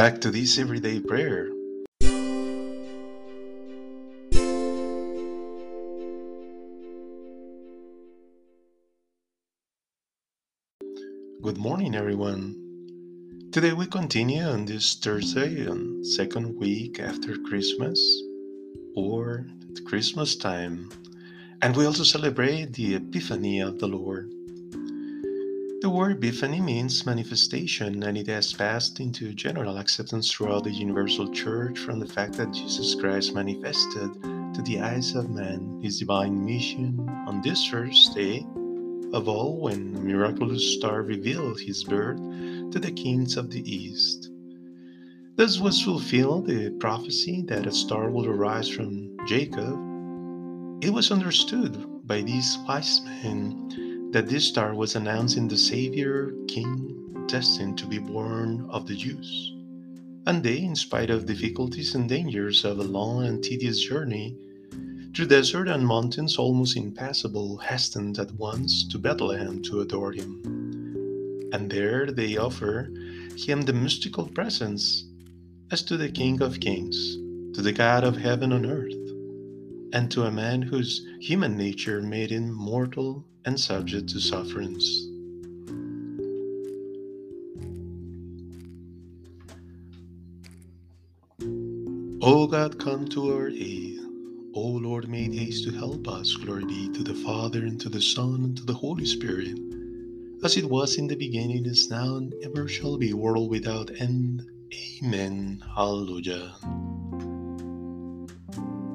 Back to this everyday prayer. Good morning, everyone. Today we continue on this Thursday, on second week after Christmas, or Christmas time, and we also celebrate the Epiphany of the Lord. The word epiphany means manifestation, and it has passed into general acceptance throughout the universal church from the fact that Jesus Christ manifested to the eyes of man his divine mission on this first day of all when a miraculous star revealed his birth to the kings of the east. Thus was fulfilled the prophecy that a star would arise from Jacob. It was understood by these wise men that this star was announcing the Savior King destined to be born of the Jews. And they, in spite of difficulties and dangers of a long and tedious journey, through desert and mountains almost impassable, hastened at once to Bethlehem to adore him. And there they offer him the mystical presents as to the King of Kings, to the God of heaven and earth, and to a man whose human nature made him mortal and subject to sufferance. O God, come to our aid. O Lord, make haste to help us. Glory be to the Father, and to the Son, and to the Holy Spirit, as it was in the beginning, is now, and ever shall be, world without end. Amen. Hallelujah.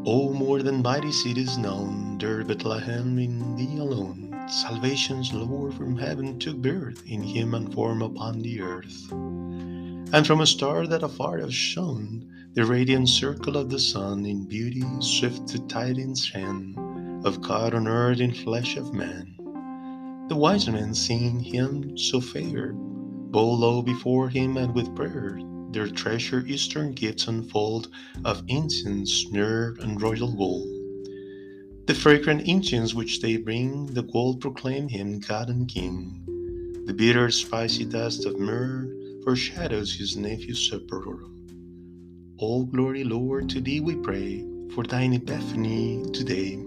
O more than by mighty cities known, there Bethlehem in thee alone salvation's Lord from heaven took birth in human form upon the earth. And from a star that afar has shone, the radiant circle of the sun in beauty swift to tidings send of God on earth in flesh of man. The wise men seeing him so fair, bow low before him and with prayer their treasure eastern gifts unfold of incense, myrrh, and royal gold. The fragrant incense which they bring, the gold proclaim him God and King. The bitter, spicy dust of myrrh foreshadows his nephew's sepulchre. All glory, Lord, to thee we pray, for thine epiphany today.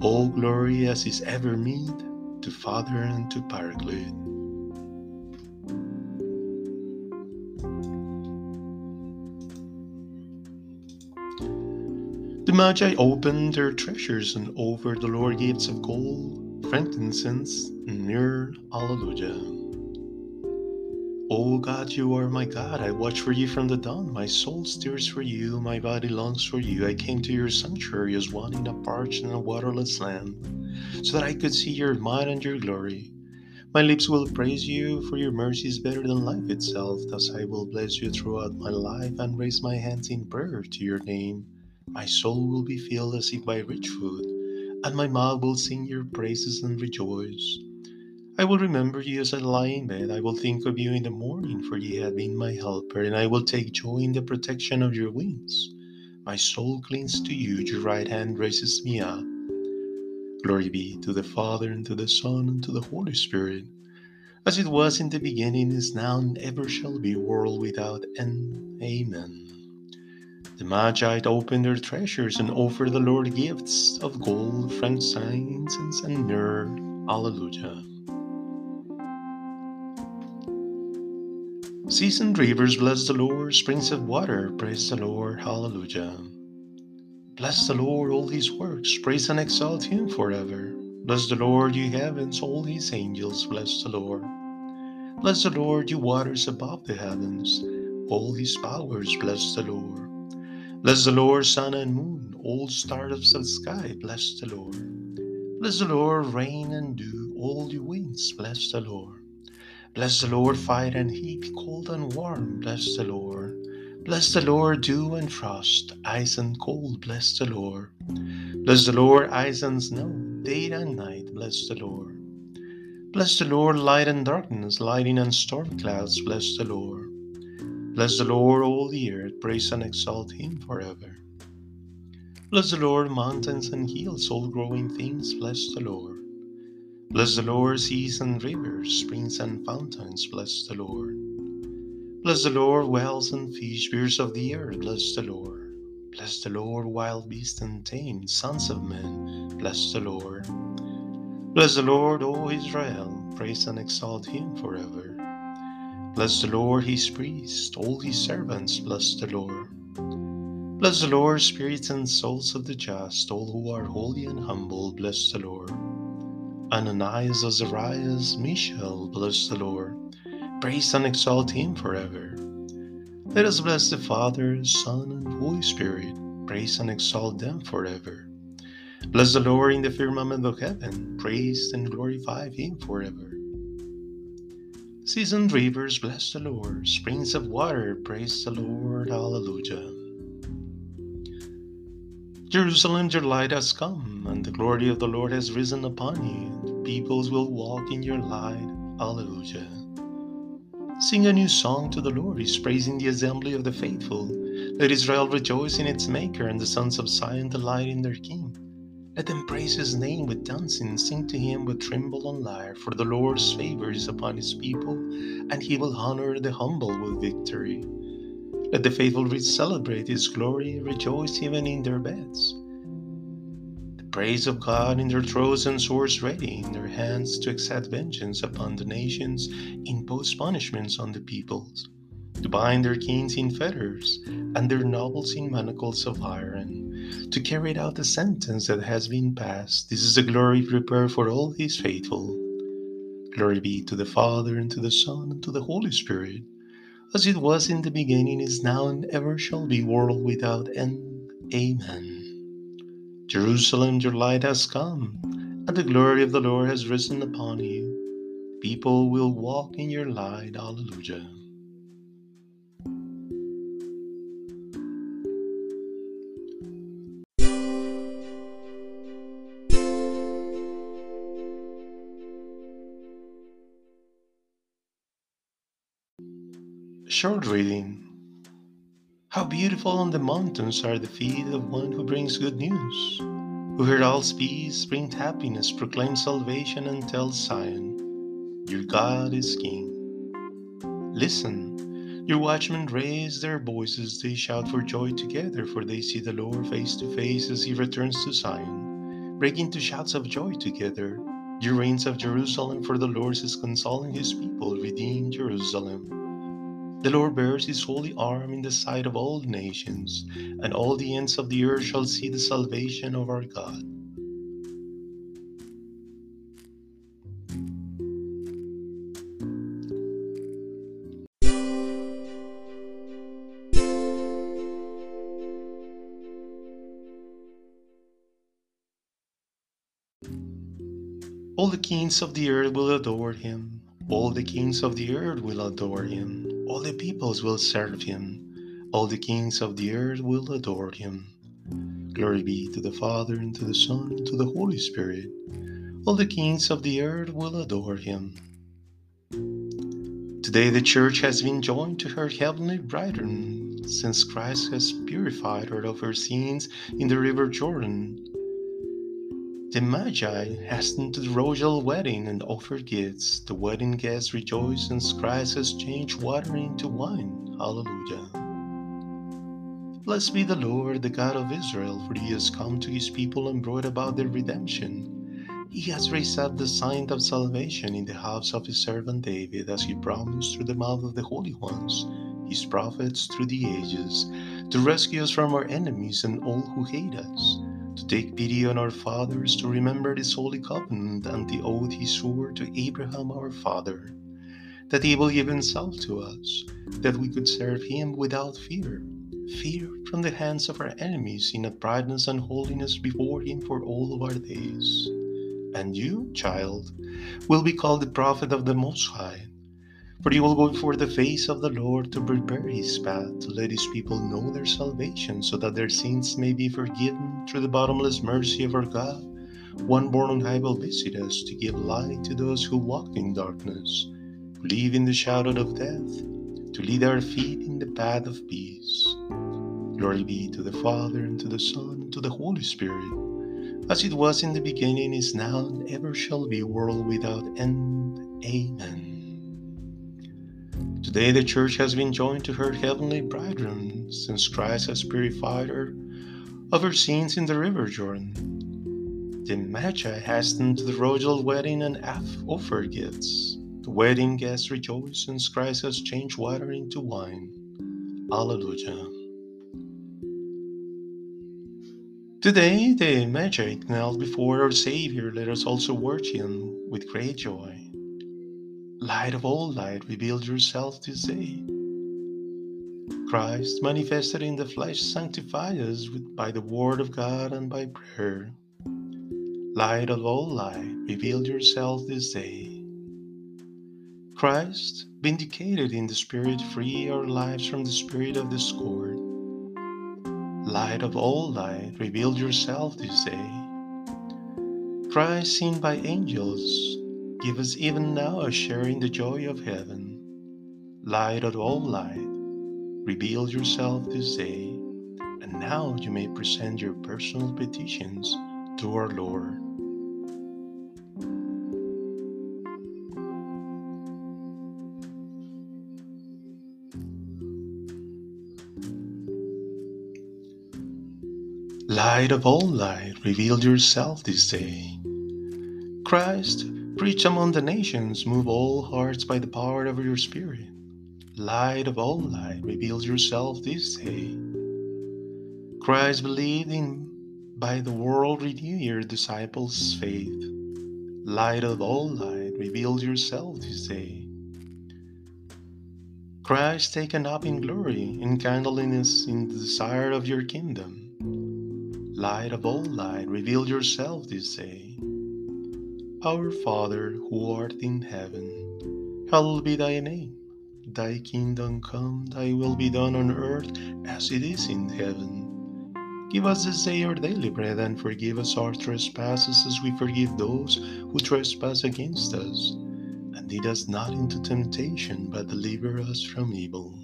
All glory as is ever meet, to Father and to Paraclete. Magi opened their treasures and offered the Lord gifts of gold, frankincense, and myrrh. Alleluia. O God, you are my God. I watch for you from the dawn. My soul stirs for you. My body longs for you. I came to your sanctuary as one in a parched and a waterless land, so that I could see your might and your glory. My lips will praise you, for your mercy is better than life itself. Thus I will bless you throughout my life and raise my hands in prayer to your name. My soul will be filled as if by rich food, and my mouth will sing your praises and rejoice. I will remember you as I lie in bed. I will think of you in the morning, for ye have been my helper, and I will take joy in the protection of your wings. My soul clings to you, your right hand raises me up. Glory be to the Father, and to the Son, and to the Holy Spirit, as it was in the beginning, is now, and ever shall be, world without end. Amen. The Magi opened their treasures and offered the Lord gifts of gold, frankincense, and myrrh. Alleluia. Seas and rivers, bless the Lord. Springs of water, praise the Lord. Hallelujah. Bless the Lord, all his works. Praise and exalt him forever. Bless the Lord, you heavens, all his angels. Bless the Lord. Bless the Lord, you waters above the heavens. All his powers, bless the Lord. Bless the Lord, sun and moon, all stars of the sky, bless the Lord. Bless the Lord, rain and dew, all you winds, bless the Lord. Bless the Lord, fire and heat, cold and warm, bless the Lord. Bless the Lord, dew and frost, ice and cold, bless the Lord. Bless the Lord, ice and snow, day and night, bless the Lord. Bless the Lord, light and darkness, lightning and storm clouds, bless the Lord. Bless the Lord, all the earth, praise and exalt him forever. Bless the Lord, mountains and hills, all growing things, bless the Lord. Bless the Lord, seas and rivers, springs and fountains, bless the Lord. Bless the Lord, whales and fish, bears of the earth, bless the Lord. Bless the Lord, wild beasts and tame, sons of men, bless the Lord. Bless the Lord, O Israel, praise and exalt him forever. Bless the Lord, his priests, all his servants, bless the Lord. Bless the Lord, spirits and souls of the just, all who are holy and humble, bless the Lord. Ananias, Azarias, Mishael, bless the Lord. Praise and exalt him forever. Let us bless the Father, Son, and Holy Spirit. Praise and exalt them forever. Bless the Lord in the firmament of heaven. Praise and glorify him forever. Seasoned rivers, bless the Lord. Springs of water, praise the Lord. Hallelujah. Jerusalem, your light has come, and the glory of the Lord has risen upon you. The peoples will walk in your light. Hallelujah. Sing a new song to the Lord, He's praising the assembly of the faithful. Let Israel rejoice in its Maker, and the sons of Zion delight in their King. Let them praise his name with dancing, sing to him with timbrel and lyre, for the Lord's favor is upon his people, and he will honor the humble with victory. Let the faithful celebrate his glory, rejoice even in their beds The praise of God in their throats and swords ready in their hands to exact vengeance upon the nations, impose punishments on the peoples, to bind their kings in fetters and their nobles in manacles of iron, to carry out the sentence that has been passed. This is the glory prepared for all his faithful. Glory be to the Father, and to the Son, and to the Holy Spirit, as it was in the beginning, is now, and ever shall be, world without end. Amen. Jerusalem, your light has come, and the glory of the Lord has risen upon you. People will walk in your light. Alleluia. Short reading how beautiful on the mountains are the feet of one who brings good news, who heralds peace, brings happiness, proclaims salvation, and tells Zion, Your God is King. Listen, your watchmen raise their voices, they shout for joy together, for they see the Lord face to face as he returns to Zion. Break into shouts of joy together, you reigns of Jerusalem, for the Lord is consoling his people, redeem Jerusalem. The Lord bears his holy arm in the sight of all nations, and all the ends of the earth shall see the salvation of our God. All the kings of the earth will adore him. All the kings of the earth will adore him. All the peoples will serve him. All the kings of the earth will adore him. Glory be to the Father, and to the Son, and to the Holy Spirit. All the kings of the earth will adore him. Today the Church has been joined to her heavenly bridegroom, since Christ has purified her of her sins in the river Jordan the Magi hastened to the royal wedding and offered gifts. The wedding guests rejoiced, and Christ has changed water into wine. Hallelujah. Blessed be the Lord, the God of Israel, for he has come to his people and brought about their redemption. He has raised up the sign of salvation in the house of his servant David, as he promised through the mouth of the holy ones, his prophets through the ages, to rescue us from our enemies and all who hate us to take pity on our fathers, to remember this holy covenant and the oath he swore to Abraham our father, that he will give himself to us, that we could serve him without fear, fear from the hands of our enemies in uprightness and holiness before him for all of our days. And you, child, will be called the prophet of the Most High for he will go before the face of the Lord to prepare his path, to let his people know their salvation, so that their sins may be forgiven through the bottomless mercy of our God. One born on high will visit us to give light to those who walk in darkness, who live in the shadow of death, to lead our feet in the path of peace. Glory be to the Father, and to the Son, and to the Holy Spirit, as it was in the beginning, is now, and ever shall be, world without end. Amen. Today, the church has been joined to her heavenly bridegroom since Christ has purified her of her sins in the river Jordan. The Magi hastened to the royal wedding and offered gifts. The wedding guests rejoice since Christ has changed water into wine. Alleluia. Today, the Magi knelt before our Savior. Let us also worship Him with great joy. Light of all light, reveal yourself this day. Christ, manifested in the flesh, sanctify us by the Word of God and by prayer. Light of all light, reveal yourself this day. Christ, vindicated in the Spirit, free our lives from the spirit of discord. Light of all light, reveal yourself this day. Christ, seen by angels, give us even now a share in the joy of heaven. Light of all light, reveal yourself this day, and now you may present your personal petitions to our Lord. Light of all light, reveal yourself this day. Christ, preach among the nations, move all hearts by the power of your Spirit. Light of all light, reveal yourself this day. Christ believed in by the world renew your disciples' faith. Light of all light, reveal yourself this day. Christ taken up in glory, in us in the desire of your kingdom. Light of all light, reveal yourself this day. Our Father, who art in heaven, hallowed be thy name. Thy kingdom come, thy will be done on earth as it is in heaven. Give us this day our daily bread, and forgive us our trespasses as we forgive those who trespass against us. And lead us not into temptation, but deliver us from evil.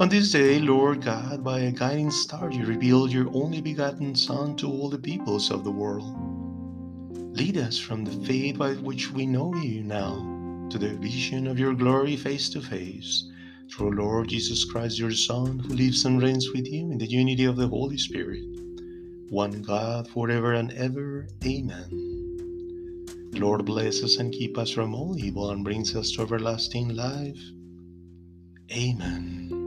On this day, Lord God, by a guiding star, you revealed your only begotten Son to all the peoples of the world. Lead us from the faith by which we know you now to the vision of your glory face to face. Through Lord Jesus Christ, your Son, who lives and reigns with you in the unity of the Holy Spirit, one God forever and ever. Amen. Lord bless us and keep us from all evil and brings us to everlasting life. Amen.